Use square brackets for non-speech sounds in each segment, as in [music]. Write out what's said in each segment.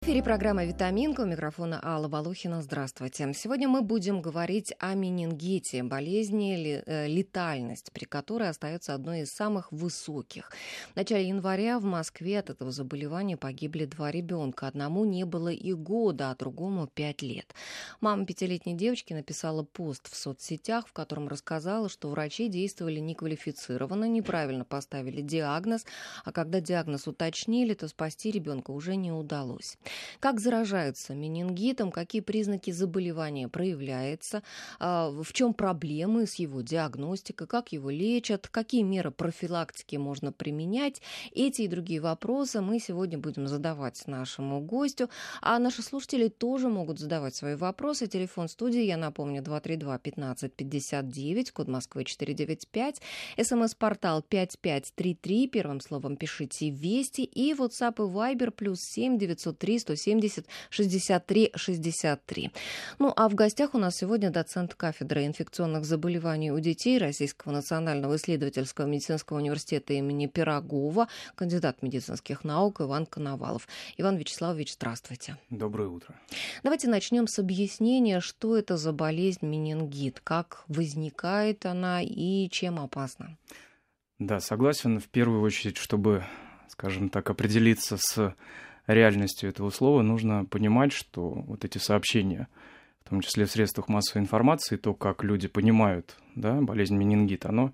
В эфире программа «Витаминка» у микрофона Алла Балухина. Здравствуйте. Сегодня мы будем говорить о менингите, болезни, э, летальность, при которой остается одной из самых высоких. В начале января в Москве от этого заболевания погибли два ребенка. Одному не было и года, а другому пять лет. Мама пятилетней девочки написала пост в соцсетях, в котором рассказала, что врачи действовали неквалифицированно, неправильно поставили диагноз, а когда диагноз уточнили, то спасти ребенка уже не удалось. Как заражаются менингитом, какие признаки заболевания проявляются, а, в чем проблемы с его диагностикой, как его лечат, какие меры профилактики можно применять. Эти и другие вопросы мы сегодня будем задавать нашему гостю. А наши слушатели тоже могут задавать свои вопросы. Телефон студии, я напомню, 232 15 59, код Москвы 495, смс-портал 5533, первым словом пишите «Вести» и WhatsApp и Viber плюс 7 903 170 63 63. Ну, а в гостях у нас сегодня доцент кафедры инфекционных заболеваний у детей Российского национального исследовательского медицинского университета имени Пирогова, кандидат медицинских наук Иван Коновалов. Иван Вячеславович, здравствуйте. Доброе утро. Давайте начнем с объяснения, что это за болезнь менингит, как возникает она и чем опасна. Да, согласен. В первую очередь, чтобы, скажем так, определиться с реальностью этого слова, нужно понимать, что вот эти сообщения, в том числе в средствах массовой информации, то, как люди понимают да, болезнь менингита, оно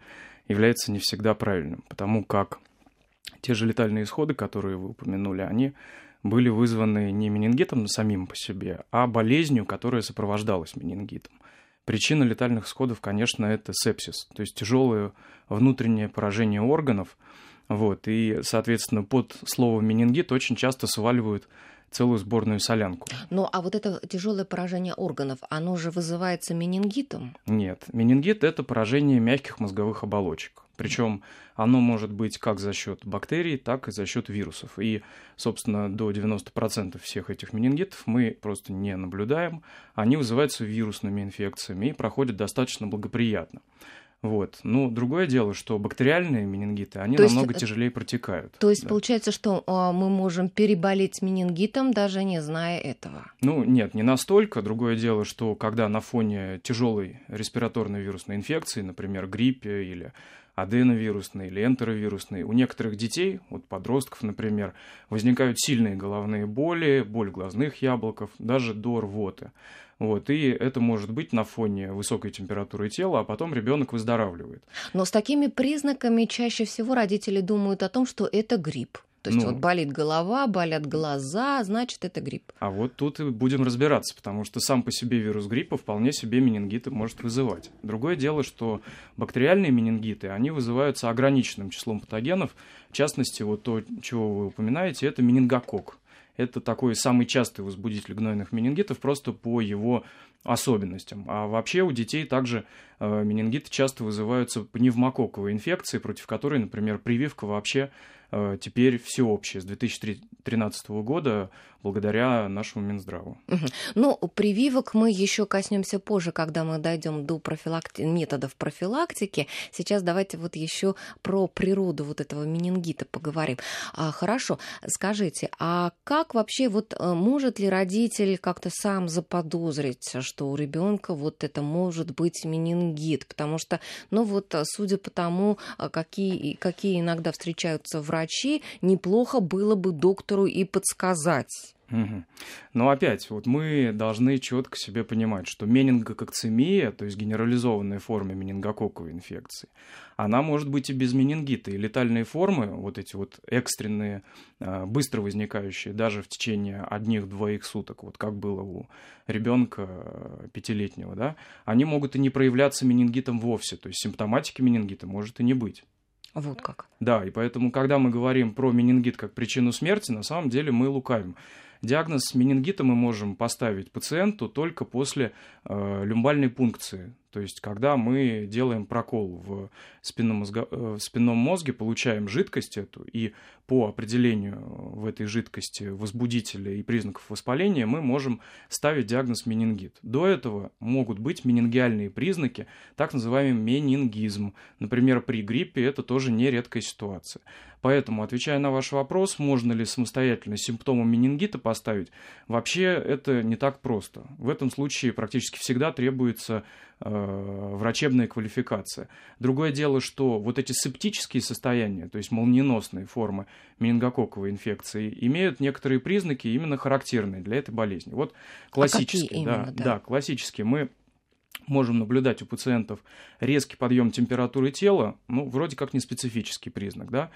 является не всегда правильным, потому как те же летальные исходы, которые вы упомянули, они были вызваны не менингитом самим по себе, а болезнью, которая сопровождалась менингитом. Причина летальных исходов, конечно, это сепсис, то есть тяжелое внутреннее поражение органов, вот, и, соответственно, под слово менингит очень часто сваливают целую сборную солянку. Ну, а вот это тяжелое поражение органов, оно же вызывается менингитом? Нет, менингит это поражение мягких мозговых оболочек. Причем оно может быть как за счет бактерий, так и за счет вирусов. И, собственно, до 90% всех этих менингитов мы просто не наблюдаем. Они вызываются вирусными инфекциями и проходят достаточно благоприятно. Вот. Ну, другое дело, что бактериальные менингиты, они то намного есть, тяжелее протекают. То есть да. получается, что а, мы можем переболеть менингитом, даже не зная этого? Ну, нет, не настолько. Другое дело, что когда на фоне тяжелой респираторной вирусной инфекции, например, гриппе или аденовирусной или энтеровирусной, у некоторых детей, вот подростков, например, возникают сильные головные боли, боль глазных яблоков, даже до рвоты. Вот, и это может быть на фоне высокой температуры тела, а потом ребенок выздоравливает. Но с такими признаками чаще всего родители думают о том, что это грипп. То есть ну, вот болит голова, болят глаза, значит, это грипп. А вот тут и будем разбираться, потому что сам по себе вирус гриппа вполне себе менингиты может вызывать. Другое дело, что бактериальные менингиты, они вызываются ограниченным числом патогенов. В частности, вот то, чего вы упоминаете, это менингокок это такой самый частый возбудитель гнойных менингитов просто по его особенностям. А вообще у детей также э, менингиты часто вызываются пневмококковой инфекцией, против которой, например, прививка вообще теперь всеобщее с 2013 года благодаря нашему Минздраву. Ну, прививок мы еще коснемся позже, когда мы дойдем до профилакти... методов профилактики. Сейчас давайте вот еще про природу вот этого менингита поговорим. А, хорошо, скажите, а как вообще вот э, может ли родитель как-то сам заподозрить, что у ребенка вот это может быть менингит? Потому что, ну вот, судя по тому, какие, какие иногда встречаются врачи, врачи, неплохо было бы доктору и подсказать. Угу. Но опять, вот мы должны четко себе понимать, что менингококцемия, то есть генерализованная форма менингококковой инфекции, она может быть и без менингита. И летальные формы, вот эти вот экстренные, а, быстро возникающие, даже в течение одних-двоих суток, вот как было у ребенка э, пятилетнего, да, они могут и не проявляться менингитом вовсе. То есть симптоматики менингита может и не быть. Вот как. Да, и поэтому, когда мы говорим про менингит как причину смерти, на самом деле мы лукавим. Диагноз менингита мы можем поставить пациенту только после э, люмбальной пункции, то есть, когда мы делаем прокол в спинном, мозго... Э, в спинном мозге, получаем жидкость эту, и по определению в этой жидкости возбудителя и признаков воспаления мы можем ставить диагноз менингит. До этого могут быть менингиальные признаки, так называемый менингизм. Например, при гриппе это тоже нередкая ситуация. Поэтому, отвечая на ваш вопрос, можно ли самостоятельно симптомы менингита поставить, вообще это не так просто. В этом случае практически всегда требуется э, врачебная квалификация. Другое дело, что вот эти септические состояния, то есть молниеносные формы менингококковой инфекции, имеют некоторые признаки именно характерные для этой болезни. Вот классические, а именно, да, да. да, классические. Мы можем наблюдать у пациентов резкий подъем температуры тела, ну, вроде как не специфический признак, да,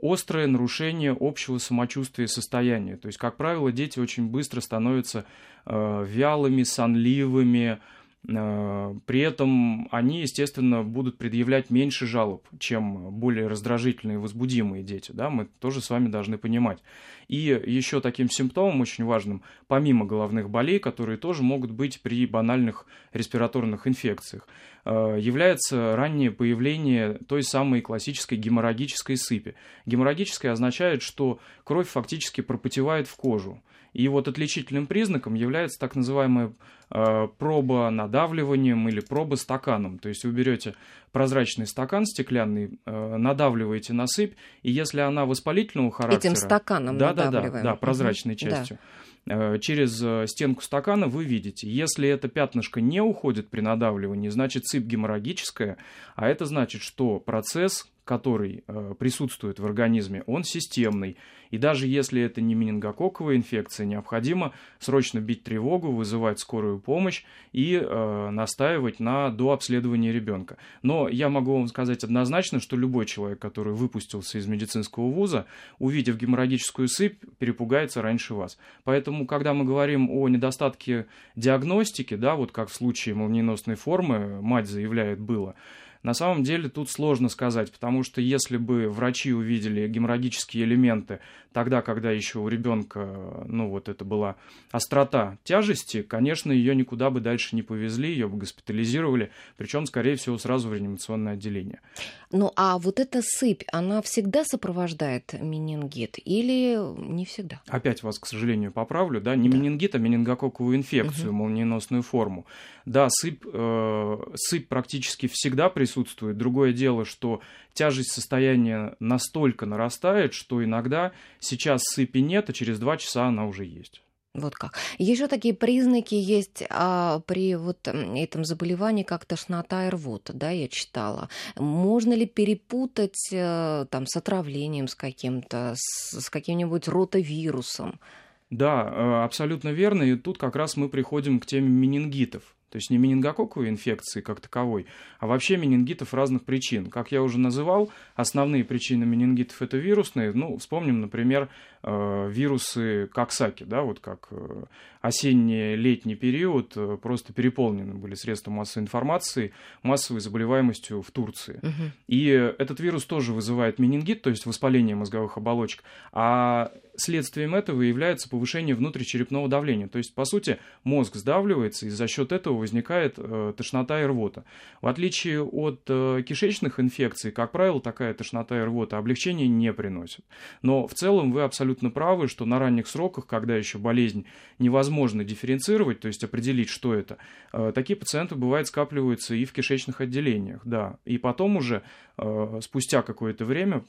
острое нарушение общего самочувствия и состояния. То есть, как правило, дети очень быстро становятся э, вялыми, сонливыми, э, при этом они, естественно, будут предъявлять меньше жалоб, чем более раздражительные и возбудимые дети. Да? Мы тоже с вами должны понимать. И еще таким симптомом очень важным, помимо головных болей, которые тоже могут быть при банальных респираторных инфекциях, э, является раннее появление той самой классической геморрагической сыпи. Геморрагическая означает, что кровь фактически пропотевает в кожу. И вот отличительным признаком является так называемая э, проба надавливанием или проба стаканом. То есть вы берете прозрачный стакан стеклянный, э, надавливаете на сыпь, и если она воспалительного характера... Этим стаканом да, надавливаем. Да, да, да, прозрачной частью. Да. Э, через э, стенку стакана вы видите, если это пятнышко не уходит при надавливании, значит сыпь геморрагическая, а это значит, что процесс который э, присутствует в организме, он системный. И даже если это не менингококковая инфекция, необходимо срочно бить тревогу, вызывать скорую помощь и э, настаивать на дообследовании ребенка. Но я могу вам сказать однозначно, что любой человек, который выпустился из медицинского вуза, увидев геморрагическую сыпь, перепугается раньше вас. Поэтому, когда мы говорим о недостатке диагностики, да, вот как в случае молниеносной формы, мать заявляет, было, на самом деле тут сложно сказать, потому что если бы врачи увидели геморрагические элементы тогда, когда еще у ребенка, ну вот это была острота тяжести, конечно, ее никуда бы дальше не повезли, ее бы госпитализировали, причем, скорее всего, сразу в реанимационное отделение. Ну а вот эта сыпь, она всегда сопровождает менингит или не всегда? Опять вас, к сожалению, поправлю, да, не да. менингит, а менингококковую инфекцию, угу. молниеносную форму. Да, сыпь, э, сыпь практически всегда присутствует. Другое дело, что тяжесть состояния настолько нарастает, что иногда сейчас сыпи нет, а через два часа она уже есть. Вот как. Еще такие признаки есть а, при вот этом заболевании, как тошнота и рвота, да, я читала. Можно ли перепутать а, там с отравлением с каким-то, с, с каким-нибудь ротавирусом? Да, э, абсолютно верно. И тут как раз мы приходим к теме менингитов. То есть не менингококковой инфекции как таковой, а вообще менингитов разных причин. Как я уже называл, основные причины менингитов это вирусные. Ну, вспомним, например, э, вирусы Коксаки, да, вот как э, осенний летний период э, просто переполнены были средства массовой информации массовой заболеваемостью в Турции. Угу. И этот вирус тоже вызывает менингит, то есть воспаление мозговых оболочек, а следствием этого является повышение внутричерепного давления. То есть, по сути, мозг сдавливается, и за счет этого возникает э, тошнота и рвота. В отличие от э, кишечных инфекций, как правило, такая тошнота и рвота облегчения не приносит. Но в целом вы абсолютно правы, что на ранних сроках, когда еще болезнь невозможно дифференцировать, то есть определить, что это, э, такие пациенты, бывает, скапливаются и в кишечных отделениях, да. И потом уже, э, спустя какое-то время,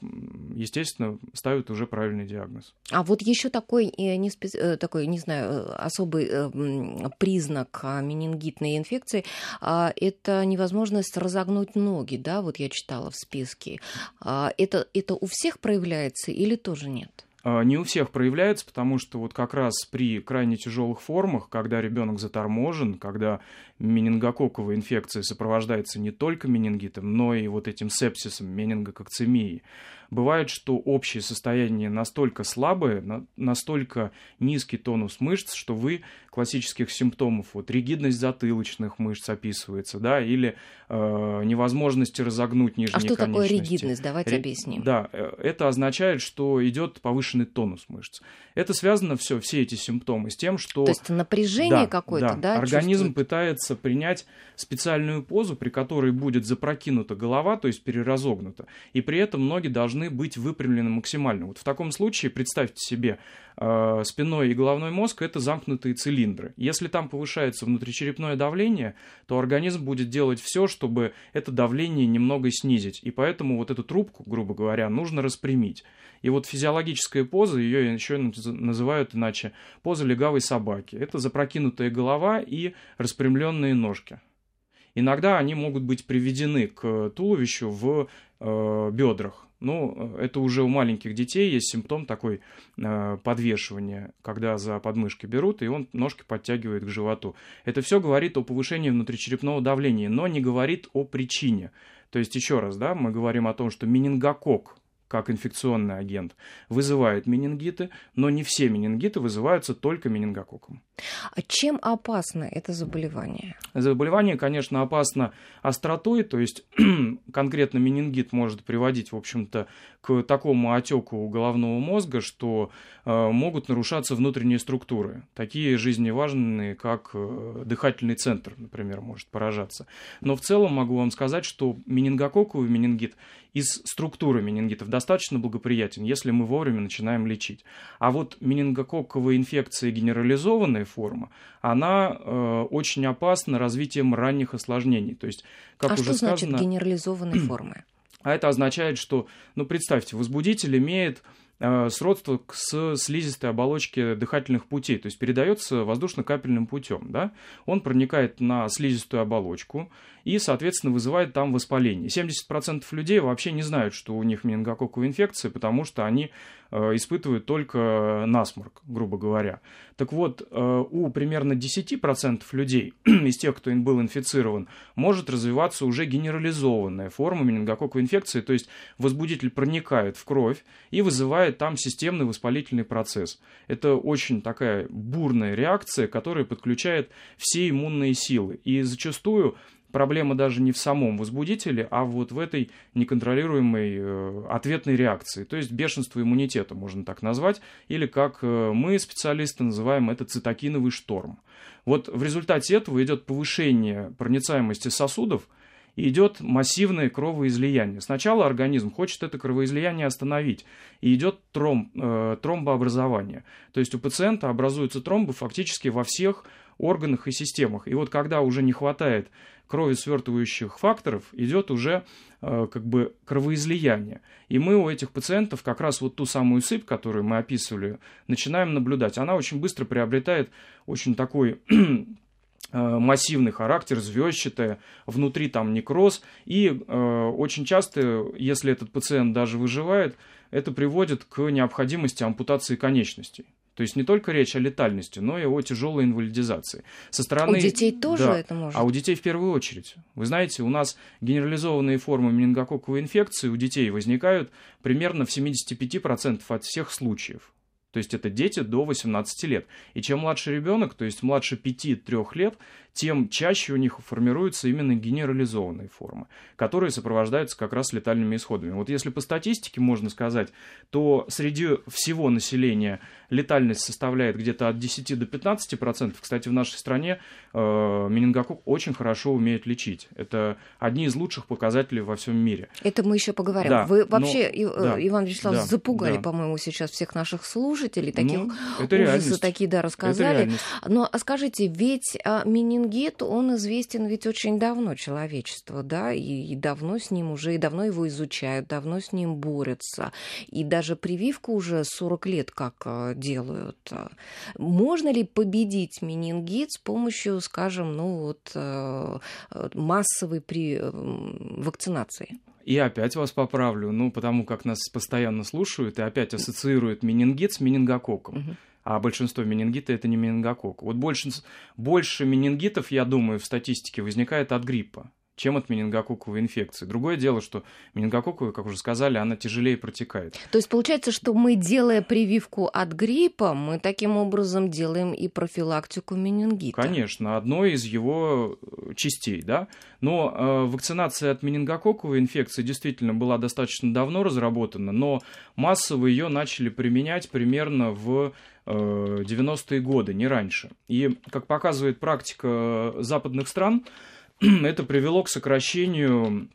естественно, ставят уже правильный диагноз. А вот еще такой, э, не, специ... Э, такой, не знаю, э, особый признак а, менингитной инфекции а, – это невозможность разогнуть ноги, да, вот я читала в списке. А, это, это у всех проявляется или тоже нет? Не у всех проявляется, потому что вот как раз при крайне тяжелых формах, когда ребенок заторможен, когда менингококковая инфекция сопровождается не только менингитом, но и вот этим сепсисом, менингококцемией, Бывает, что общее состояние настолько слабое, настолько низкий тонус мышц, что вы классических симптомов, вот ригидность затылочных мышц описывается, да, или э, невозможность разогнуть нижние конечности. А что такое ригидность? Давайте Ри... объясним. Да, э, это означает, что идет повышенный тонус мышц. Это связано все, все эти симптомы с тем, что... То есть напряжение да, какое-то, да? да организм чувствует? пытается принять специальную позу, при которой будет запрокинута голова, то есть переразогнута, и при этом ноги должны быть выпрямлены максимально. Вот в таком случае представьте себе э, спиной и головной мозг это замкнутые цилиндры. Если там повышается внутричерепное давление, то организм будет делать все, чтобы это давление немного снизить. И поэтому вот эту трубку, грубо говоря, нужно распрямить. И вот физиологическая поза, ее еще называют иначе поза легавой собаки. Это запрокинутая голова и распрямленные ножки. Иногда они могут быть приведены к туловищу в э, бедрах. Ну, это уже у маленьких детей есть симптом такой э, подвешивания, когда за подмышки берут, и он ножки подтягивает к животу. Это все говорит о повышении внутричерепного давления, но не говорит о причине. То есть, еще раз, да, мы говорим о том, что менингокок как инфекционный агент, вызывает менингиты, но не все менингиты вызываются только менингококком. А чем опасно это заболевание? Заболевание, конечно, опасно остротой, то есть [clears throat] конкретно менингит может приводить, в общем-то, к такому отеку головного мозга, что э, могут нарушаться внутренние структуры, такие жизневажные, как э, дыхательный центр, например, может поражаться. Но в целом могу вам сказать, что менингококковый менингит из структуры менингитов достаточно благоприятен, если мы вовремя начинаем лечить. А вот менингококковая инфекция генерализованная форма, она э, очень опасна развитием ранних осложнений. То есть, как а уже что сказано, значит генерализованной формы? [clears throat] А это означает, что, ну, представьте, возбудитель имеет сродство с слизистой оболочки дыхательных путей, то есть передается воздушно-капельным путем, да? Он проникает на слизистую оболочку, и, соответственно, вызывает там воспаление. 70% людей вообще не знают, что у них менингококковая инфекция, потому что они э, испытывают только насморк, грубо говоря. Так вот, э, у примерно 10% людей [clears throat] из тех, кто был инфицирован, может развиваться уже генерализованная форма менингококковой инфекции, то есть возбудитель проникает в кровь и вызывает там системный воспалительный процесс. Это очень такая бурная реакция, которая подключает все иммунные силы. И зачастую проблема даже не в самом возбудителе, а вот в этой неконтролируемой э, ответной реакции, то есть бешенство иммунитета, можно так назвать, или как э, мы, специалисты, называем это цитокиновый шторм. Вот в результате этого идет повышение проницаемости сосудов, идет массивное кровоизлияние. Сначала организм хочет это кровоизлияние остановить, и идет тромб, э, тромбообразование. То есть у пациента образуются тромбы фактически во всех органах и системах. И вот когда уже не хватает крови свертывающих факторов, идет уже э, как бы кровоизлияние. И мы у этих пациентов как раз вот ту самую сыпь, которую мы описывали, начинаем наблюдать. Она очень быстро приобретает очень такой [clears throat] массивный характер, звездчатая, внутри там некроз. И э, очень часто, если этот пациент даже выживает, это приводит к необходимости ампутации конечностей. То есть не только речь о летальности, но и о тяжелой инвалидизации. Со стороны... У детей тоже да, это может? А у детей в первую очередь. Вы знаете, у нас генерализованные формы менингококковой инфекции у детей возникают примерно в 75% от всех случаев. То есть это дети до 18 лет. И чем младше ребенок, то есть младше 5-3 лет, тем чаще у них формируются именно генерализованные формы, которые сопровождаются как раз летальными исходами. Вот если по статистике можно сказать, то среди всего населения летальность составляет где-то от 10 до 15 процентов. Кстати, в нашей стране э, менингококк очень хорошо умеет лечить. Это одни из лучших показателей во всем мире. Это мы еще поговорим. Да, Вы вообще, но, и, да, Иван Вячеславович, да, запугали, да. по-моему, сейчас всех наших слушателей. Таких ну, это ужасы реальность. такие, да, рассказали. Но а скажите, ведь а, менингит, он известен ведь очень давно человечеству, да, и, и давно с ним уже, и давно его изучают, давно с ним борются. И даже прививку уже 40 лет как а, делают. Можно ли победить менингит с помощью, скажем, ну вот э, массовой при вакцинации? И опять вас поправлю, ну, потому как нас постоянно слушают и опять ассоциируют менингит с менингококком. Угу. А большинство менингита это не менингококк. Вот больше, больше менингитов, я думаю, в статистике возникает от гриппа. Чем от менингококковой инфекции. Другое дело, что менингококковая, как уже сказали, она тяжелее протекает. То есть получается, что мы, делая прививку от гриппа, мы таким образом делаем и профилактику менингита. Конечно, одной из его э, частей, да. Но э, вакцинация от менингококковой инфекции действительно была достаточно давно разработана, но массово ее начали применять примерно в 90-е э, годы, не раньше. И, как показывает практика западных стран, [clears throat] это привело к сокращению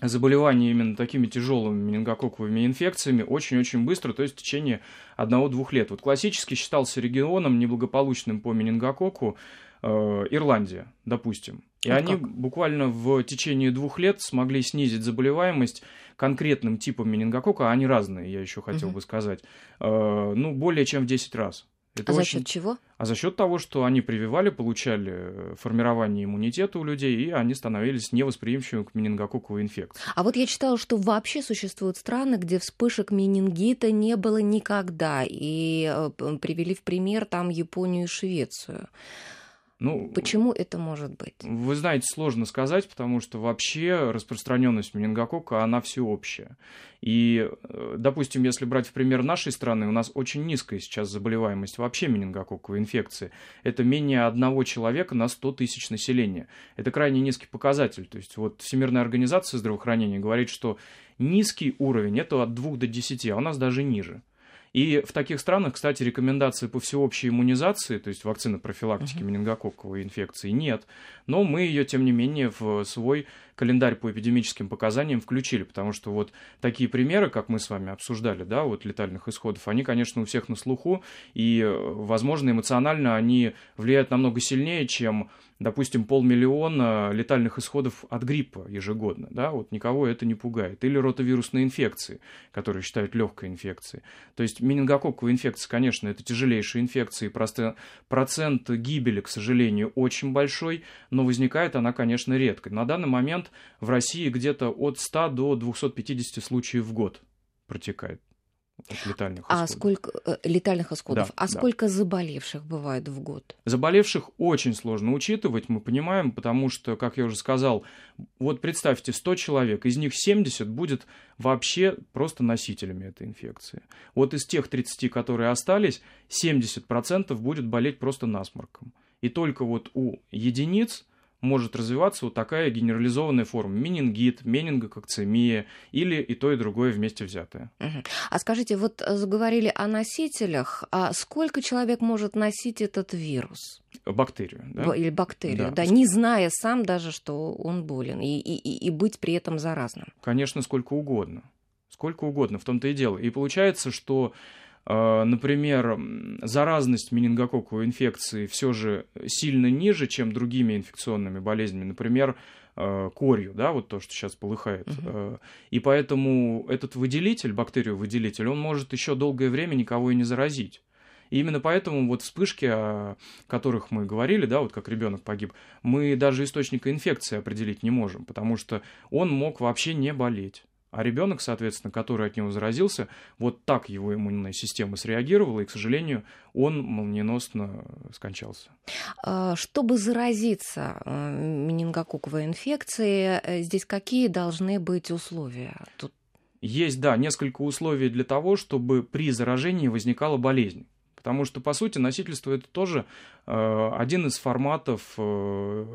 заболеваний именно такими тяжелыми менингококковыми инфекциями очень-очень быстро, то есть в течение одного-двух лет. Вот классически считался регионом неблагополучным по менингококку э, Ирландия, допустим. И вот они как? буквально в течение двух лет смогли снизить заболеваемость конкретным типом менингокока, а они разные, я еще хотел угу. бы сказать, э, ну, более чем в 10 раз. Это а очень... за счет чего? А за счет того, что они прививали, получали э, формирование иммунитета у людей, и они становились невосприимчивыми к менингококковой инфекции. А вот я читала, что вообще существуют страны, где вспышек менингита не было никогда, и э, привели в пример там Японию и Швецию. Ну, Почему это может быть? Вы знаете, сложно сказать, потому что вообще распространенность менингококка, она всеобщая. И, э, допустим, если брать в пример нашей страны, у нас очень низкая сейчас заболеваемость вообще менингококковой инфекции. Это менее одного человека на 100 тысяч населения. Это крайне низкий показатель. То есть вот Всемирная организация здравоохранения говорит, что низкий уровень это от 2 до 10, а у нас даже ниже. И в таких странах, кстати, рекомендации по всеобщей иммунизации, то есть вакцины профилактики uh-huh. менингококковой инфекции, нет. Но мы ее, тем не менее, в свой календарь по эпидемическим показаниям включили, потому что вот такие примеры, как мы с вами обсуждали, да, вот летальных исходов, они, конечно, у всех на слуху, и, возможно, эмоционально они влияют намного сильнее, чем, допустим, полмиллиона летальных исходов от гриппа ежегодно, да, вот никого это не пугает. Или ротовирусные инфекции, которые считают легкой инфекцией. То есть менингококковая инфекция, конечно, это тяжелейшая инфекция, и просто процент гибели, к сожалению, очень большой, но возникает она, конечно, редко. На данный момент в России где-то от 100 до 250 случаев в год протекает летальных а исходов. сколько э, летальных исходов? Да, а да. сколько заболевших бывает в год? Заболевших очень сложно учитывать, мы понимаем, потому что, как я уже сказал, вот представьте, 100 человек, из них 70 будет вообще просто носителями этой инфекции. Вот из тех 30, которые остались, 70% будет болеть просто насморком. И только вот у единиц может развиваться вот такая генерализованная форма. Менингит, менингококцемия или и то, и другое вместе взятое. Угу. А скажите, вот заговорили о носителях. А сколько человек может носить этот вирус? Бактерию, да? Или бактерию, да. да, не зная сам даже, что он болен, и, и, и быть при этом заразным. Конечно, сколько угодно. Сколько угодно, в том-то и дело. И получается, что например, заразность менингококковой инфекции все же сильно ниже, чем другими инфекционными болезнями, например, а, корью, да, вот то, что сейчас полыхает. Uh-huh. И поэтому этот выделитель, бактерию-выделитель, он может еще долгое время никого и не заразить. И именно поэтому вот вспышки, о которых мы говорили, да, вот как ребенок погиб, мы даже источника инфекции определить не можем, потому что он мог вообще не болеть. А ребенок, соответственно, который от него заразился, вот так его иммунная система среагировала, и, к сожалению, он молниеносно скончался. А, чтобы заразиться э, менингококковой инфекцией, э, здесь какие должны быть условия? Тут... Есть, да, несколько условий для того, чтобы при заражении возникала болезнь. Потому что, по сути, носительство это тоже э, один из форматов э,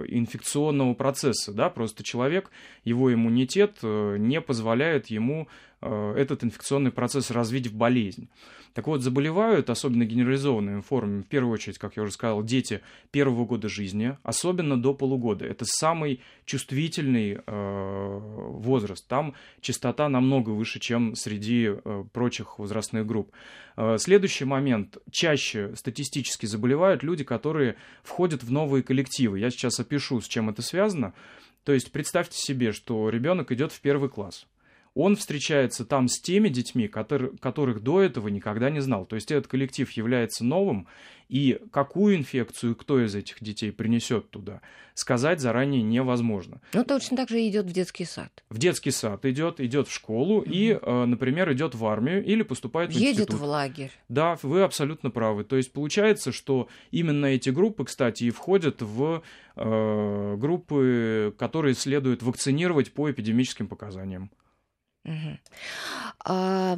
инфекционного процесса. Да? Просто человек, его иммунитет э, не позволяет ему этот инфекционный процесс развить в болезнь. Так вот, заболевают, особенно генерализованными формами, в первую очередь, как я уже сказал, дети первого года жизни, особенно до полугода. Это самый чувствительный э, возраст. Там частота намного выше, чем среди э, прочих возрастных групп. Э, следующий момент. Чаще статистически заболевают люди, которые входят в новые коллективы. Я сейчас опишу, с чем это связано. То есть представьте себе, что ребенок идет в первый класс он встречается там с теми детьми, который, которых до этого никогда не знал. То есть этот коллектив является новым, и какую инфекцию кто из этих детей принесет туда, сказать заранее невозможно. Ну, точно так же идет в детский сад. В детский сад идет, идет в школу угу. и, э, например, идет в армию или поступает в Едет институт. в лагерь. Да, вы абсолютно правы. То есть получается, что именно эти группы, кстати, и входят в э, группы, которые следует вакцинировать по эпидемическим показаниям. Угу. А,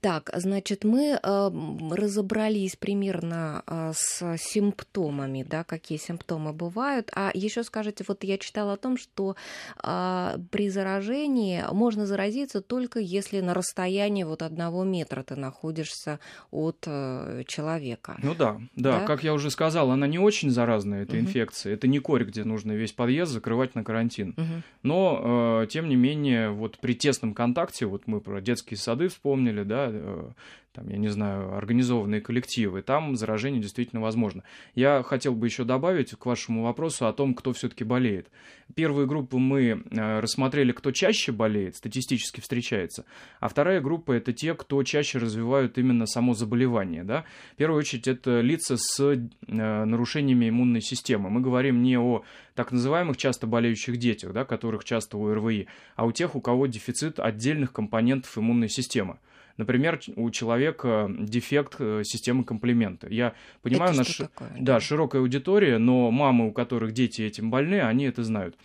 так, значит, мы а, разобрались примерно а, с симптомами, да, какие симптомы бывают. А еще скажите, вот я читала о том, что а, при заражении можно заразиться только если на расстоянии вот одного метра ты находишься от а, человека. Ну да, да, да, как я уже сказал, она не очень заразная, эта угу. инфекция. Это не корь, где нужно весь подъезд закрывать на карантин. Угу. Но, э, тем не менее, вот при тесном контакте ВКонтакте, вот мы про детские сады вспомнили, да, э, там, я не знаю, организованные коллективы, там заражение действительно возможно. Я хотел бы еще добавить к вашему вопросу о том, кто все-таки болеет. Первую группу мы э, рассмотрели, кто чаще болеет, статистически встречается, а вторая группа это те, кто чаще развивают именно само заболевание. Да? В первую очередь это лица с э, нарушениями иммунной системы. Мы говорим не о так называемых часто болеющих детях, да, которых часто у РВИ, а у тех, у кого дефицит отдельных компонентов иммунной системы. Например, у человека дефект э, системы комплимента. Я понимаю, это наш, такое, да, да, широкая аудитория, но мамы, у которых дети этим больны, они это знают.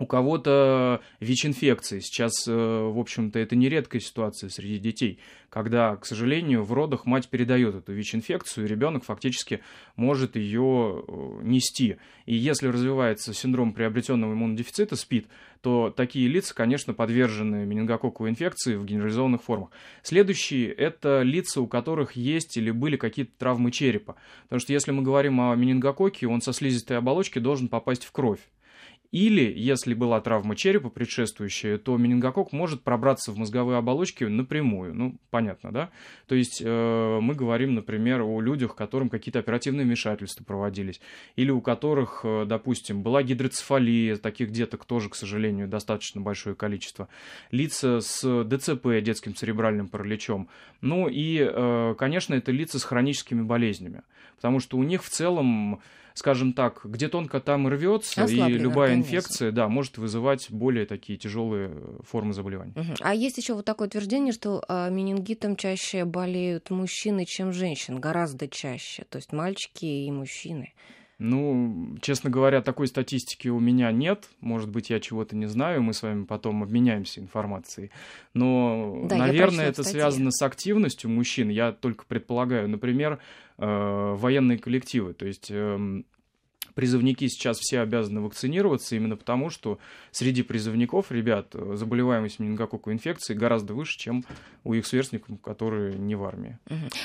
У кого-то ВИЧ-инфекции. Сейчас, э, в общем-то, это не редкая ситуация среди детей, когда, к сожалению, в родах мать передает эту ВИЧ-инфекцию, и ребенок фактически может ее э, нести. И если развивается синдром приобретенного иммунодефицита, СПИД, то такие лица, конечно, подвержены менингококковой инфекции в генерализованных формах. Следующие – это лица, у которых есть или были какие-то травмы черепа. Потому что если мы говорим о менингококке, он со слизистой оболочки должен попасть в кровь. Или, если была травма черепа предшествующая, то менингокок может пробраться в мозговые оболочки напрямую. Ну, понятно, да? То есть э, мы говорим, например, о людях, которым какие-то оперативные вмешательства проводились, или у которых, э, допустим, была гидроцефалия, таких деток тоже, к сожалению, достаточно большое количество, лица с ДЦП, детским церебральным параличом. Ну и, э, конечно, это лица с хроническими болезнями, потому что у них в целом скажем так, где тонко там рвется, и любая организм. инфекция, да, может вызывать более такие тяжелые формы заболевания. Угу. А есть еще вот такое утверждение, что а, менингитом чаще болеют мужчины, чем женщин, гораздо чаще, то есть мальчики и мужчины. Ну, честно говоря, такой статистики у меня нет. Может быть, я чего-то не знаю, мы с вами потом обменяемся информацией. Но, да, наверное, это связано с активностью мужчин. Я только предполагаю, например, э, военные коллективы. То есть э, призывники сейчас все обязаны вакцинироваться именно потому, что среди призывников, ребят, заболеваемость менингококковой инфекцией гораздо выше, чем у их сверстников, которые не в армии.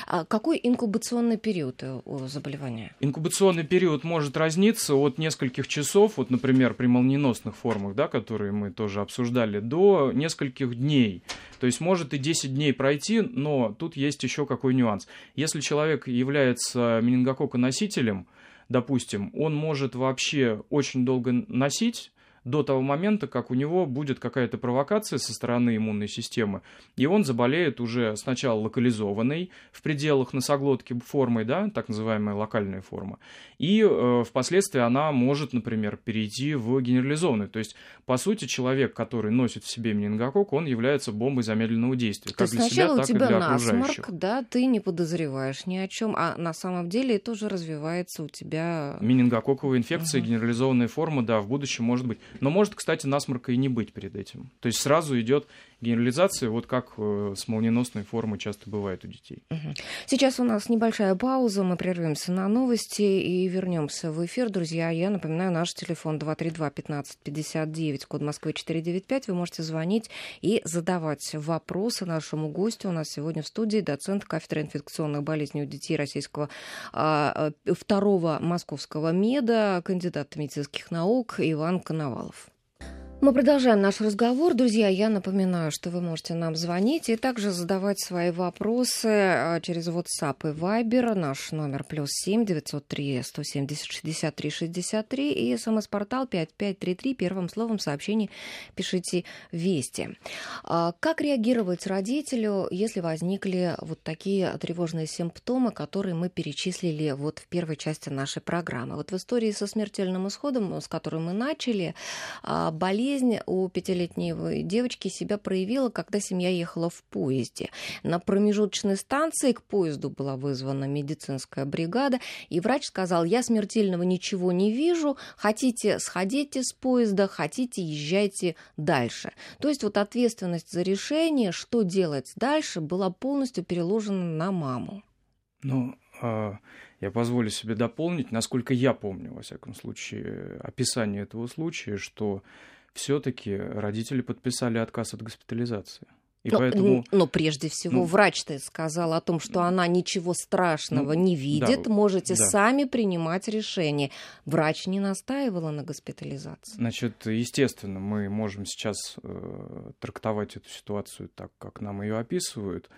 А какой инкубационный период у заболевания? Инкубационный период может разниться от нескольких часов, вот, например, при молниеносных формах, да, которые мы тоже обсуждали, до нескольких дней. То есть может и 10 дней пройти, но тут есть еще какой нюанс. Если человек является менингококоносителем, допустим, он может вообще очень долго носить, до того момента, как у него будет какая-то провокация со стороны иммунной системы, и он заболеет уже сначала локализованной в пределах носоглотки формой, да, так называемая локальная форма, и э, впоследствии она может, например, перейти в генерализованную. То есть, по сути, человек, который носит в себе менингококк, он является бомбой замедленного действия, как для себя, так и для окружающих. да, ты не подозреваешь ни о чем, а на самом деле тоже развивается у тебя... Менингококковая инфекция, угу. генерализованная форма, да, в будущем может быть. Но может, кстати, насморка и не быть перед этим. То есть сразу идет генерализация, вот как э, с молниеносной формой часто бывает у детей. Сейчас у нас небольшая пауза, мы прервемся на новости и вернемся в эфир. Друзья, я напоминаю, наш телефон 232-1559, код Москвы 495. Вы можете звонить и задавать вопросы нашему гостю. У нас сегодня в студии доцент кафедры инфекционных болезней у детей Российского а, а, второго московского меда, кандидат медицинских наук Иван Коновалов. Мы продолжаем наш разговор. Друзья, я напоминаю, что вы можете нам звонить и также задавать свои вопросы а, через WhatsApp и Viber. Наш номер плюс семь девятьсот три сто семьдесят шестьдесят три шестьдесят три и смс-портал пять пять три три. Первым словом сообщений пишите «Вести». А, как реагировать родителю, если возникли вот такие тревожные симптомы, которые мы перечислили вот в первой части нашей программы? Вот в истории со смертельным исходом, с которой мы начали, а, болезнь болезнь у пятилетней девочки себя проявила, когда семья ехала в поезде. На промежуточной станции к поезду была вызвана медицинская бригада, и врач сказал, я смертельного ничего не вижу, хотите сходите с поезда, хотите езжайте дальше. То есть вот ответственность за решение, что делать дальше, была полностью переложена на маму. Ну, а, я позволю себе дополнить, насколько я помню, во всяком случае, описание этого случая, что все-таки родители подписали отказ от госпитализации. И но, поэтому... но прежде всего ну, врач-то сказал о том, что она ничего страшного ну, не видит, да, можете да. сами принимать решение. Врач не настаивала на госпитализации. Значит, естественно, мы можем сейчас э, трактовать эту ситуацию так, как нам ее описывают.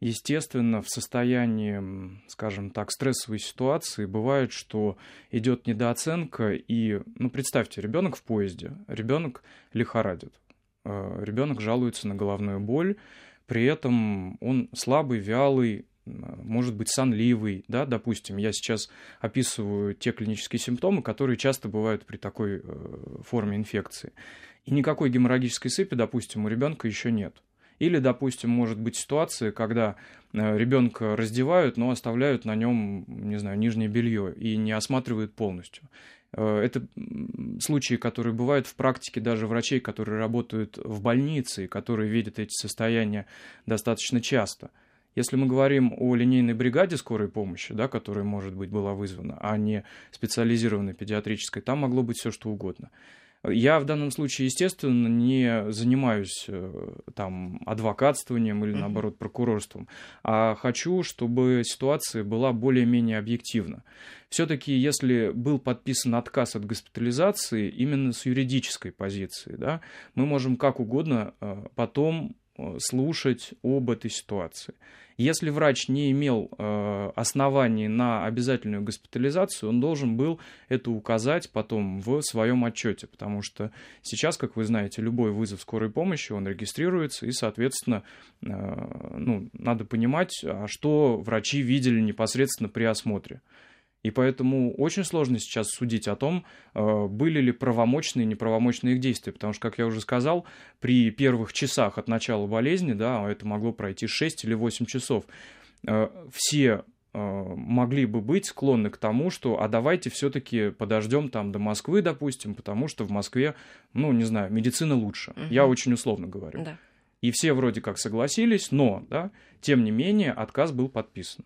Естественно, в состоянии, скажем так, стрессовой ситуации бывает, что идет недооценка, и, ну, представьте, ребенок в поезде, ребенок лихорадит, э, ребенок жалуется на головную боль, при этом он слабый, вялый, может быть, сонливый, да, допустим, я сейчас описываю те клинические симптомы, которые часто бывают при такой э, форме инфекции. И никакой геморрагической сыпи, допустим, у ребенка еще нет. Или, допустим, может быть ситуация, когда э, ребенка раздевают, но оставляют на нем, не знаю, нижнее белье и не осматривают полностью. Э, это случаи, которые бывают в практике даже врачей, которые работают в больнице и которые видят эти состояния достаточно часто. Если мы говорим о линейной бригаде скорой помощи, да, которая, может быть, была вызвана, а не специализированной педиатрической, там могло быть все что угодно. Я в данном случае, естественно, не занимаюсь э, там адвокатствованием или, наоборот, прокурорством, а хочу, чтобы ситуация была более-менее объективна. Все-таки, если был подписан отказ от госпитализации именно с юридической позиции, да, мы можем как угодно э, потом слушать об этой ситуации. Если врач не имел э, оснований на обязательную госпитализацию, он должен был это указать потом в своем отчете, потому что сейчас, как вы знаете, любой вызов скорой помощи, он регистрируется, и, соответственно, э, ну, надо понимать, а что врачи видели непосредственно при осмотре. И поэтому очень сложно сейчас судить о том, э, были ли правомочные и неправомочные их действия. Потому что, как я уже сказал, при первых часах от начала болезни, да, это могло пройти 6 или 8 часов, э, все э, могли бы быть склонны к тому, что а давайте все-таки подождем там до Москвы, допустим, потому что в Москве, ну, не знаю, медицина лучше. Угу. Я очень условно говорю. Да. И все вроде как согласились, но, да, тем не менее, отказ был подписан.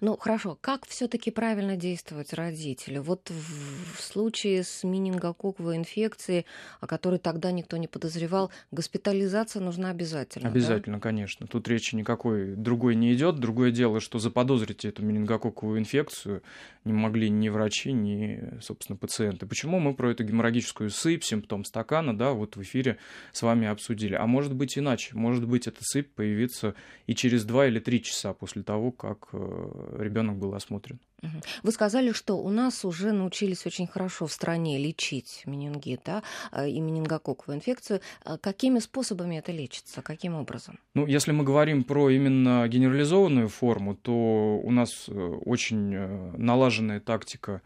Ну, хорошо. Как все-таки правильно действовать родителю? Вот в, случае с менингококковой инфекцией, о которой тогда никто не подозревал, госпитализация нужна обязательно. Обязательно, да? конечно. Тут речи никакой другой не идет. Другое дело, что заподозрить эту менингококковую инфекцию не могли ни врачи, ни, собственно, пациенты. Почему мы про эту геморрагическую сыпь, симптом стакана, да, вот в эфире с вами обсудили. А может быть иначе. Может быть, эта сыпь появится и через два или три часа после того, как э, ребенок был осмотрен. Вы сказали, что у нас уже научились очень хорошо в стране лечить менингит да, э, и менингококковую инфекцию. А какими способами это лечится? Каким образом? Ну, если мы говорим про именно генерализованную форму, то у нас э, очень э, налаженная тактика Э,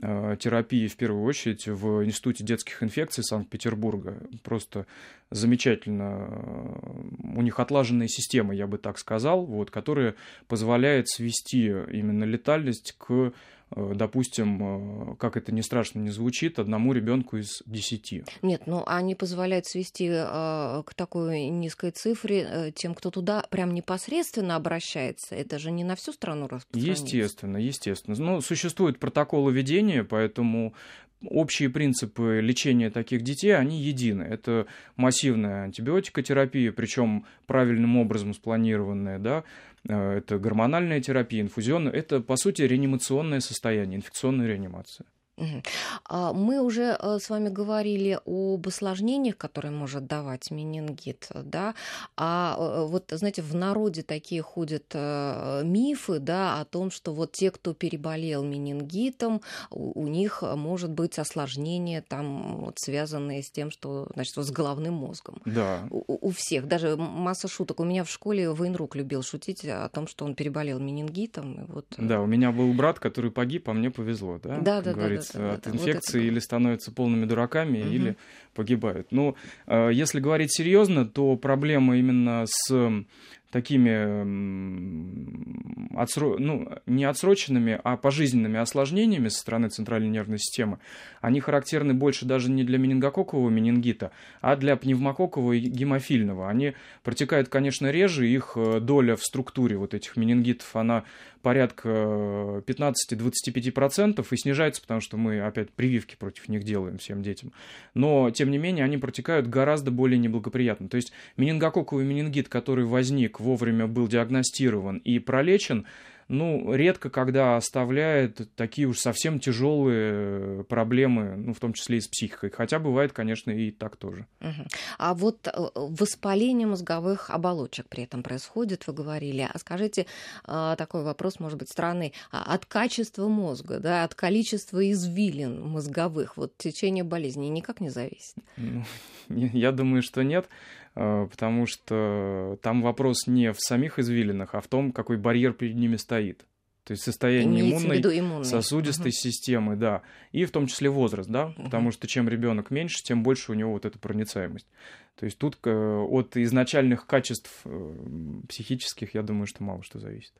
терапии, в первую очередь, в Институте детских инфекций Санкт-Петербурга. Просто замечательно. Э, у них отлаженная система, я бы так сказал, вот, которая позволяет свести именно летальность к Э, допустим, э, как это не страшно не звучит, одному ребенку из десяти. Нет, ну они позволяют свести э, к такой низкой цифре тем, кто туда прям непосредственно обращается. Это же не на всю страну распространяется. Естественно, естественно. Но ну, существуют протоколы ведения, поэтому общие принципы лечения таких детей, они едины. Это массивная антибиотикотерапия, причем правильным образом спланированная, да, э, это гормональная терапия, инфузионная, это, по сути, реанимационное состояние, инфекционная реанимация. А, мы уже э, с вами говорили об осложнениях, которые может давать менингит, да, а э, вот, знаете, в народе такие ходят э, мифы, да, о том, что вот те, кто переболел менингитом, у, них может быть осложнения там вот, связанные с тем, что, значит, вот с головным мозгом. Да. У, у всех, даже масса шуток. У меня в школе военрук любил шутить о том, что он переболел менингитом. И вот... Да, у меня был брат, который погиб, а мне повезло, да? Да, да, да, да, от инфекции вот или становятся полными дураками, угу. или погибают. Но ну, э, если говорить серьезно, то проблема именно с такими отсро... ну, не отсроченными, а пожизненными осложнениями со стороны центральной нервной системы, они характерны больше даже не для менингококкового менингита, а для пневмококкового и гемофильного. Они протекают, конечно, реже, их э, доля в структуре вот этих менингитов, она порядка 15-25% э, и снижается, потому что мы опять прививки против них делаем всем детям. Но, тем не менее, они протекают гораздо более неблагоприятно. То есть менингококковый менингит, который возник вовремя, был диагностирован и пролечен, ну, редко когда оставляет такие уж совсем тяжелые проблемы, ну, в том числе и с психикой. Хотя бывает, конечно, и так тоже. Угу. А вот э, воспаление мозговых оболочек при этом происходит, вы говорили. А скажите, а, такой вопрос, может быть, странный. А от качества мозга, да, от количества извилин мозговых, вот течение болезни никак не зависит? Ну, [laughs] я думаю, что нет. Э, потому что там вопрос не в самих извилинах, а в том, какой барьер перед ними стоит. То есть состояние иммунной, иммунной, сосудистой угу. системы, да. И в том числе возраст, да, угу. потому что чем ребенок меньше, тем больше у него вот эта проницаемость. То есть тут э, от изначальных качеств э, психических, я думаю, что мало что зависит.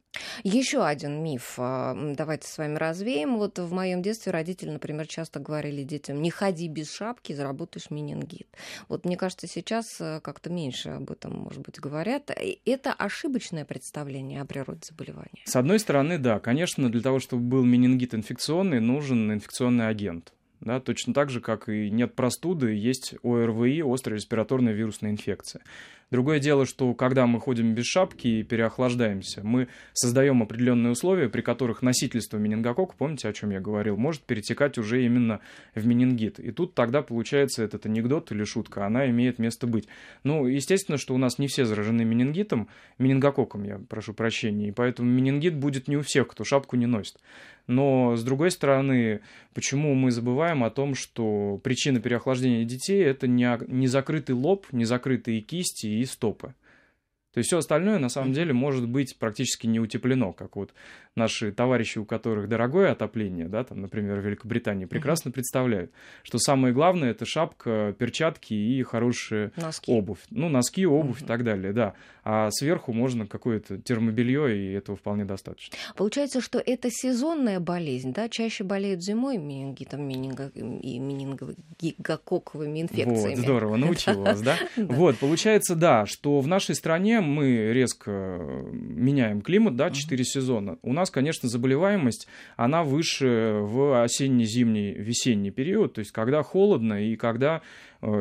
Еще один миф. А, давайте с вами развеем. Вот в моем детстве родители, например, часто говорили детям, не ходи без шапки, заработаешь менингит. Вот мне кажется, сейчас э, как-то меньше об этом, может быть, говорят. Это ошибочное представление о природе заболевания. С одной стороны, да, конечно, для того, чтобы был менингит инфекционный, нужен инфекционный агент да, точно так же, как и нет простуды, есть ОРВИ, острая респираторная вирусная инфекция. Другое дело, что когда мы ходим без шапки и переохлаждаемся, мы создаем определенные условия, при которых носительство менингококка, помните, о чем я говорил, может перетекать уже именно в менингит. И тут тогда получается этот анекдот или шутка, она имеет место быть. Ну, естественно, что у нас не все заражены менингитом, менингококком, я прошу прощения, и поэтому менингит будет не у всех, кто шапку не носит. Но, с другой стороны, почему мы забываем о том, что причина переохлаждения детей – это не, закрытый лоб, не закрытые кисти и стопы. То есть все остальное на самом деле может быть практически не утеплено, как вот наши товарищи, у которых дорогое отопление, да, там, например, в Великобритании, прекрасно mm-hmm. представляют, что самое главное это шапка, перчатки и хорошая носки. обувь. Ну, носки, обувь mm-hmm. и так далее, да. А сверху можно какое-то термобелье, и этого вполне достаточно. Получается, что это сезонная болезнь, да? Чаще болеют зимой менингитом менинго... и менингококковыми инфекциями. Вот, здорово, научил [laughs] вас, да? Вот, получается, да, что в нашей стране мы резко меняем климат, да, 4 сезона. У нас, конечно, заболеваемость, она выше в осенне-зимний, весенний период, то есть когда холодно и когда Э,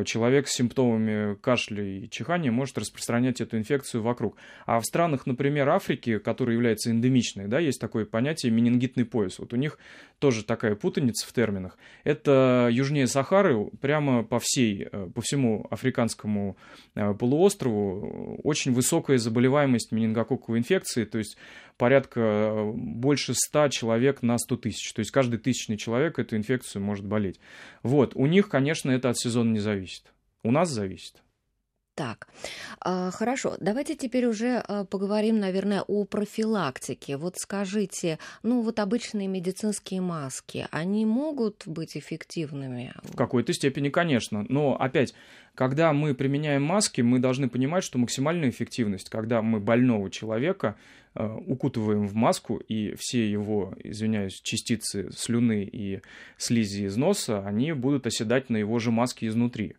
человек с симптомами кашля и чихания может распространять эту инфекцию вокруг. А в странах, например, Африки, которая является эндемичной, да, есть такое понятие менингитный пояс. Вот у них тоже такая путаница в терминах. Это южнее Сахары, прямо по всей, э, по всему африканскому э, полуострову очень высокая заболеваемость менингококковой инфекции, то есть порядка больше 100 человек на 100 тысяч. То есть каждый тысячный человек эту инфекцию может болеть. Вот, у них, конечно, это от сезона не зависит. У нас зависит. Так, а, хорошо, давайте теперь уже а, поговорим, наверное, о профилактике. Вот скажите, ну вот обычные медицинские маски, они могут быть эффективными? В какой-то степени, конечно. Но опять, когда мы применяем маски, мы должны понимать, что максимальная эффективность, когда мы больного человека э, укутываем в маску, и все его, извиняюсь, частицы слюны и слизи из носа, они будут оседать на его же маске изнутри.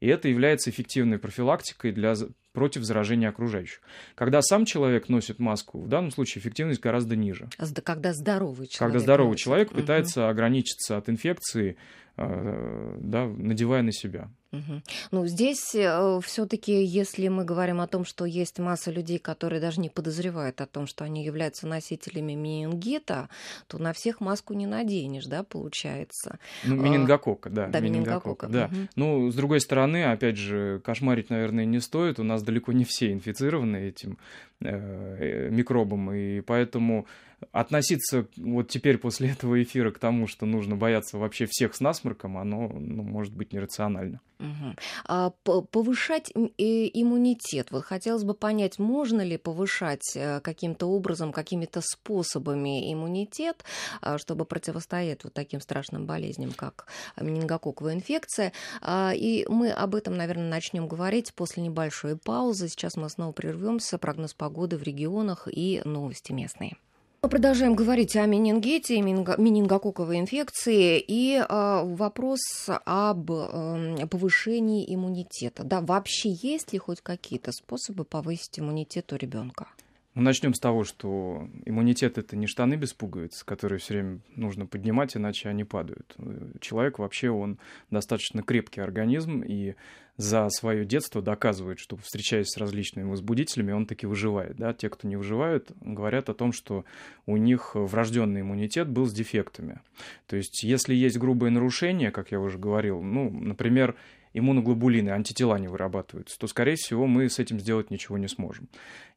И это является эффективной профилактикой для, против заражения окружающих. Когда сам человек носит маску, в данном случае эффективность гораздо ниже. Когда здоровый человек. Когда здоровый носит. человек пытается угу. ограничиться от инфекции да, надевая на себя. Угу. Ну, здесь э, все-таки, если мы говорим о том, что есть масса людей, которые даже не подозревают о том, что они являются носителями менингита, то на всех маску не наденешь, да, получается. Ну, менингокока, да. Да, менингокока. Да. Угу. Ну, с другой стороны, опять же, кошмарить, наверное, не стоит. У нас далеко не все инфицированы этим э, микробом, и поэтому относиться вот теперь после этого эфира к тому, что нужно бояться вообще всех с насморком, оно ну, может быть нерационально. Угу. А повышать иммунитет. Вот хотелось бы понять, можно ли повышать э, каким-то образом, какими-то способами иммунитет, а, чтобы противостоять вот таким страшным болезням, как менингококковая инфекция. А, и мы об этом, наверное, начнем говорить после небольшой паузы. Сейчас мы снова прервемся. Прогноз погоды в регионах и новости местные. Мы продолжаем говорить о менингите, менингококковой инфекции и э, вопрос об э, повышении иммунитета. Да, вообще есть ли хоть какие-то способы повысить иммунитет у ребенка? Ну, начнем с того, что иммунитет это не штаны без пуговиц, которые все время нужно поднимать, иначе они падают. Человек вообще он достаточно крепкий организм, и за свое детство доказывает, что встречаясь с различными возбудителями, он таки выживает. Да? Те, кто не выживают, говорят о том, что у них врожденный иммунитет был с дефектами. То есть, если есть грубые нарушения, как я уже говорил, ну, например, иммуноглобулины, антитела не вырабатываются, то, скорее всего, мы с этим сделать ничего не сможем.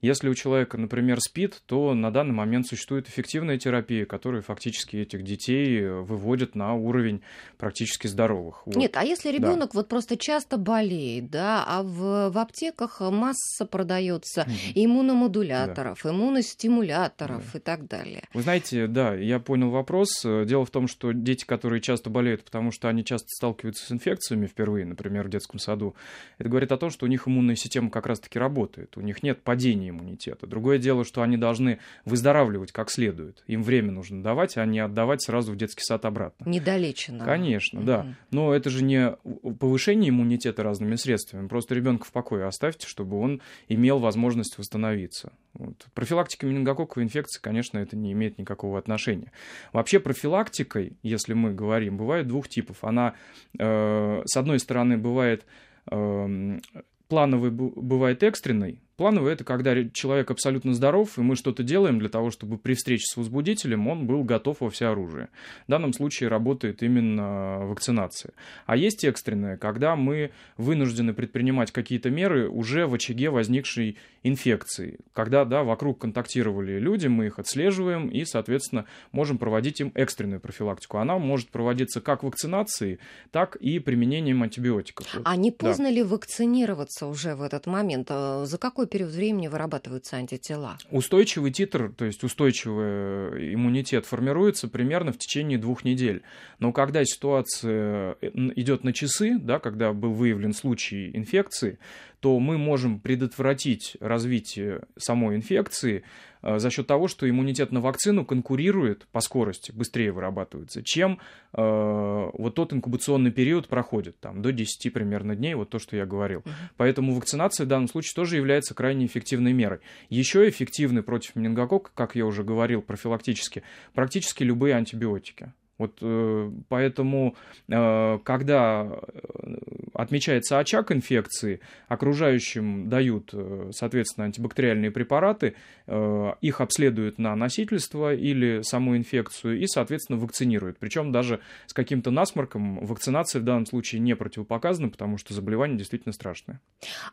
Если у человека, например, спит, то на данный момент существует эффективная терапия, которая фактически этих детей э, выводит на уровень практически здоровых. Вот. Нет, а если ребенок да. вот просто часто болеет, да, а в, в аптеках масса продается угу. иммуномодуляторов, да. иммуностимуляторов да. и так далее. Вы знаете, да, я понял вопрос. Дело в том, что дети, которые часто болеют, потому что они часто сталкиваются с инфекциями впервые, например, в детском саду, это говорит о том, что у них иммунная система как раз-таки работает, у них нет падения иммунитета. Другое дело, что они должны выздоравливать как следует. Им время нужно давать, а не отдавать сразу в детский сад обратно. Недолечено. Конечно, угу. да. Но это же не повышение иммунитета разными средствами. Просто ребенка в покое оставьте, чтобы он имел возможность восстановиться. Вот. Профилактика менингококковой инфекции, конечно, это не имеет никакого отношения. Вообще профилактикой, если мы говорим, бывает двух типов. Она, э, с одной стороны, бывает э, плановой, бывает экстренной, Плановый – это когда человек абсолютно здоров, и мы что-то делаем для того, чтобы при встрече с возбудителем он был готов во всеоружие. В данном случае работает именно вакцинация. А есть экстренная, когда мы вынуждены предпринимать какие-то меры уже в очаге возникшей инфекции. Когда да, вокруг контактировали люди, мы их отслеживаем и, соответственно, можем проводить им экстренную профилактику. Она может проводиться как вакцинацией, так и применением антибиотиков. А не поздно да. ли вакцинироваться уже в этот момент? Э, за какой какой период времени вырабатываются антитела? Устойчивый титр, то есть устойчивый иммунитет формируется примерно в течение двух недель. Но когда ситуация э, идет на часы, да, когда был выявлен случай инфекции, то мы можем предотвратить развитие самой инфекции э, за счет того, что иммунитет на вакцину конкурирует по скорости, быстрее вырабатывается, чем э, вот тот инкубационный период проходит, там, до 10 примерно дней, вот то, что я говорил. Uh-huh. Поэтому вакцинация в данном случае тоже является крайне эффективной мерой. Еще эффективны против менингококка, как я уже говорил, профилактически, практически любые антибиотики. Вот э, поэтому, э, когда э, отмечается очаг инфекции, окружающим дают, э, соответственно, антибактериальные препараты, э, их обследуют на носительство или саму инфекцию и, соответственно, вакцинируют. Причем даже с каким-то насморком вакцинация в данном случае не противопоказана, потому что заболевание действительно страшное.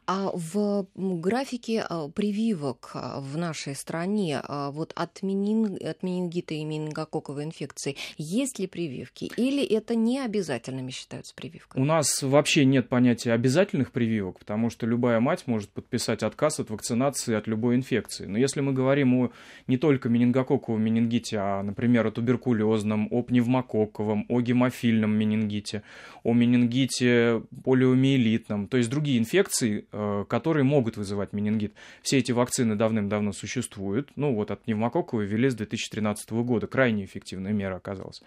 А в графике а, прививок в нашей стране вот от, менин... от менингита и менингококковой инфекции есть ли прививки? Или это не обязательными считаются прививками? У нас вообще нет понятия обязательных прививок, потому что любая мать может подписать отказ от вакцинации от любой инфекции. Но если мы говорим о не только менингококковом менингите, а, например, о туберкулезном, о пневмококковом, о гемофильном менингите, о менингите полиомиелитном, то есть другие инфекции, э, которые могут вызывать менингит. Все эти вакцины давным-давно существуют. Ну вот от пневмококковой ввели с 2013 года. Крайне эффективная мера оказалась.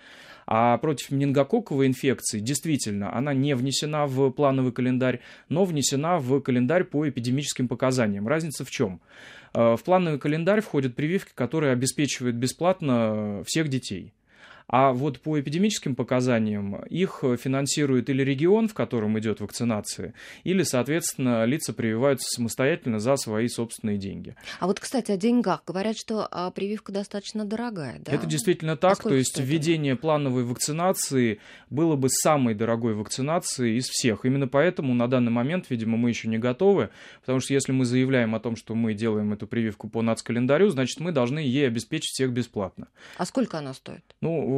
А против менингококковой инфекции действительно она не внесена в плановый календарь, но внесена в календарь по эпидемическим показаниям. Разница в чем? Э, в плановый календарь входят прививки, которые обеспечивают бесплатно всех детей. А вот по эпидемическим показаниям их финансирует или регион, в котором идет вакцинация, или, соответственно, лица прививаются самостоятельно за свои собственные деньги. А вот, кстати, о деньгах. Говорят, что а, прививка достаточно дорогая, да? Это действительно так. А то есть стоит? введение плановой вакцинации было бы самой дорогой вакцинацией из всех. Именно поэтому на данный момент, видимо, мы еще не готовы, потому что если мы заявляем о том, что мы делаем эту прививку по нацкалендарю, значит, мы должны ей обеспечить всех бесплатно. А сколько она стоит? Ну,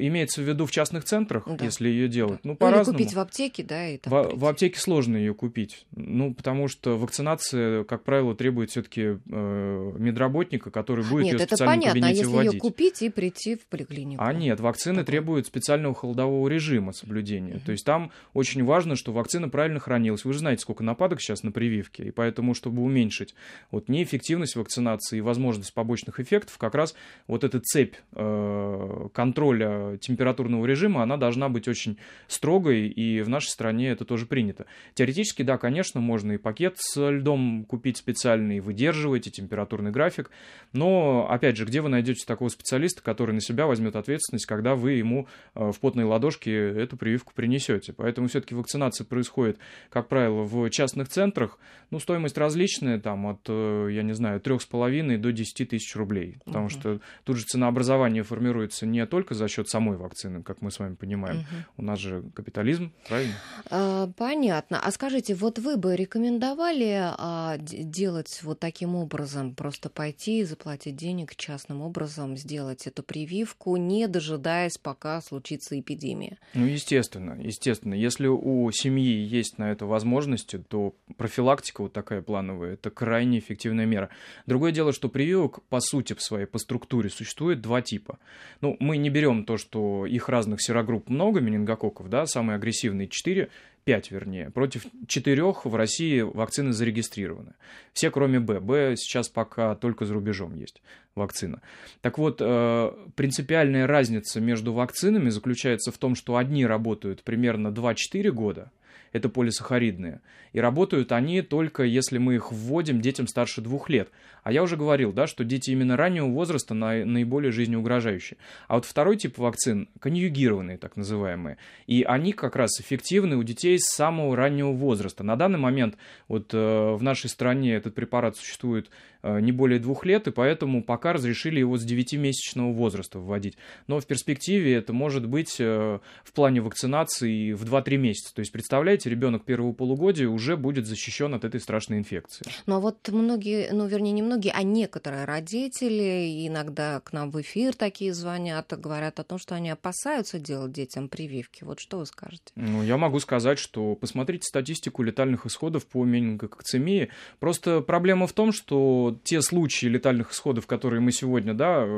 имеется в виду в частных центрах, да. если ее делать. Да. Ну, по-разному. Ну, или купить в аптеке, да, и там в, в аптеке сложно ее купить. Ну, потому что вакцинация, как правило, требует все-таки э, медработника, который будет нет, ее это специально понятно, в кабинете а если вводить. ее купить и прийти в поликлинику? А нет, вакцины Такой. требуют специального холодового режима соблюдения. Угу. То есть там очень важно, что вакцина правильно хранилась. Вы же знаете, сколько нападок сейчас на прививке, и поэтому, чтобы уменьшить вот неэффективность вакцинации и возможность побочных эффектов, как раз вот эта цепь э, контроля температурного режима, она должна быть очень строгой, и в нашей стране это тоже принято. Теоретически, да, конечно, можно и пакет с льдом купить специальный, выдерживать и температурный график, но, опять же, где вы найдете такого специалиста, который на себя возьмет ответственность, когда вы ему э, в потной ладошке эту прививку принесете? Поэтому все-таки вакцинация происходит, как правило, в частных центрах, ну, стоимость различная, там, от, э, я не знаю, 3,5 до 10 тысяч рублей, потому угу. что тут же ценообразование формируется не только за счет самой вакцины, как мы с вами понимаем, угу. у нас же капитализм, правильно? А, понятно. А скажите, вот вы бы рекомендовали а, делать вот таким образом, просто пойти, заплатить денег частным образом, сделать эту прививку, не дожидаясь, пока случится эпидемия? Ну, естественно, естественно. Если у семьи есть на это возможности, то профилактика вот такая плановая, это крайне эффективная мера. Другое дело, что прививок, по сути, в своей, по структуре существует два типа. Ну, мы не берем то, что их разных серогрупп много, менингококков, да, самые агрессивные 4, 5 вернее. Против 4 в России вакцины зарегистрированы. Все, кроме Б. Б сейчас пока только за рубежом есть вакцина. Так вот, э, принципиальная разница между вакцинами заключается в том, что одни работают примерно 2-4 года, это полисахаридные. И работают они только если мы их вводим детям старше двух лет. А я уже говорил, да, что дети именно раннего возраста на, наиболее жизнеугрожающие. А вот второй тип вакцин, конъюгированные так называемые, и они как раз эффективны у детей с самого раннего возраста. На данный момент вот э, в нашей стране этот препарат существует э, не более двух лет, и поэтому пока разрешили его с 9-месячного возраста вводить. Но в перспективе это может быть э, в плане вакцинации в 2-3 месяца. То есть, представляете, ребенок первого полугодия уже будет защищен от этой страшной инфекции. Ну а вот многие, ну вернее не многие, а некоторые родители иногда к нам в эфир такие звонят, говорят о том, что они опасаются делать детям прививки. Вот что вы скажете? Ну, я могу сказать, что посмотрите статистику летальных исходов по менингококцемии. Просто проблема в том, что те случаи летальных исходов, которые мы сегодня да,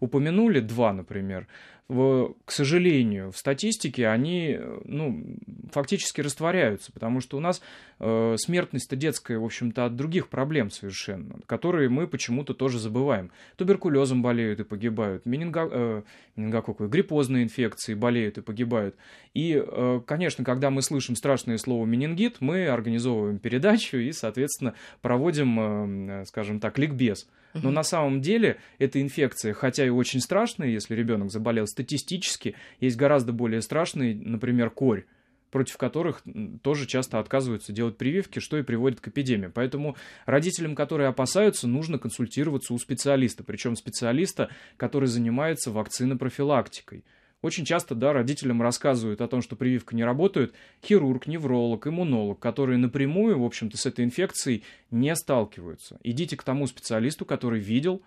упомянули, два, например, в, к сожалению, в статистике они ну, фактически растворяются, потому что у нас э, смертность-то детская, в общем-то, от других проблем совершенно, которые мы почему-то тоже забываем. Туберкулезом болеют и погибают, менинго, э, менингококковые, гриппозные инфекции болеют и погибают. И, э, конечно, когда мы слышим страшное слово менингит, мы организовываем передачу и, соответственно, проводим, э, скажем так, ликбез. Но на самом деле эта инфекция, хотя и очень страшная, если ребенок заболел, статистически есть гораздо более страшный, например, корь против которых тоже часто отказываются делать прививки, что и приводит к эпидемии. Поэтому родителям, которые опасаются, нужно консультироваться у специалиста, причем специалиста, который занимается вакцинопрофилактикой. Очень часто, да, родителям рассказывают о том, что прививка не работает, хирург, невролог, иммунолог, которые напрямую, в общем-то, с этой инфекцией не сталкиваются. Идите к тому специалисту, который видел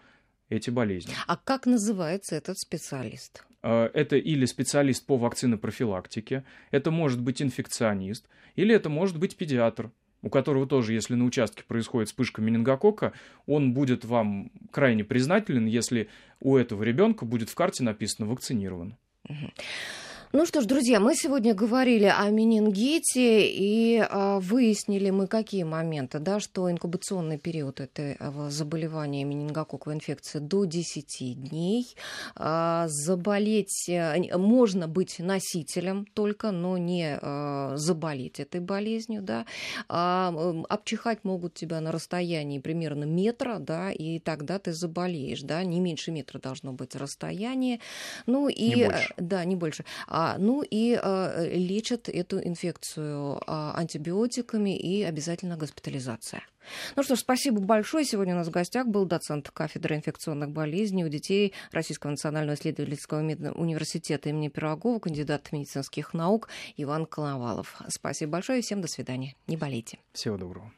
эти болезни. А как называется этот специалист? А, это или специалист по вакцинопрофилактике, это может быть инфекционист, или это может быть педиатр, у которого тоже, если на участке происходит вспышка менингокока, он будет вам крайне признателен, если у этого ребенка будет в карте написано «вакцинирован». Mm-hmm. Ну что ж, друзья, мы сегодня говорили о менингите и а, выяснили мы какие моменты, да, что инкубационный период этого заболевания менингококковой инфекции до 10 дней. А, заболеть э, можно быть носителем только, но не а, заболеть этой болезнью, да. А, обчихать могут тебя на расстоянии примерно метра, да, и тогда ты заболеешь, да, не меньше метра должно быть расстояние. Ну и не больше. да, не больше. А, ну и а, лечат эту инфекцию а, антибиотиками и обязательно госпитализация. Ну что ж, спасибо большое. Сегодня у нас в гостях был доцент кафедры инфекционных болезней у детей Российского национального исследовательского университета имени Пирогова, кандидат медицинских наук Иван Коловалов. Спасибо большое и всем до свидания. Не болейте. Всего доброго.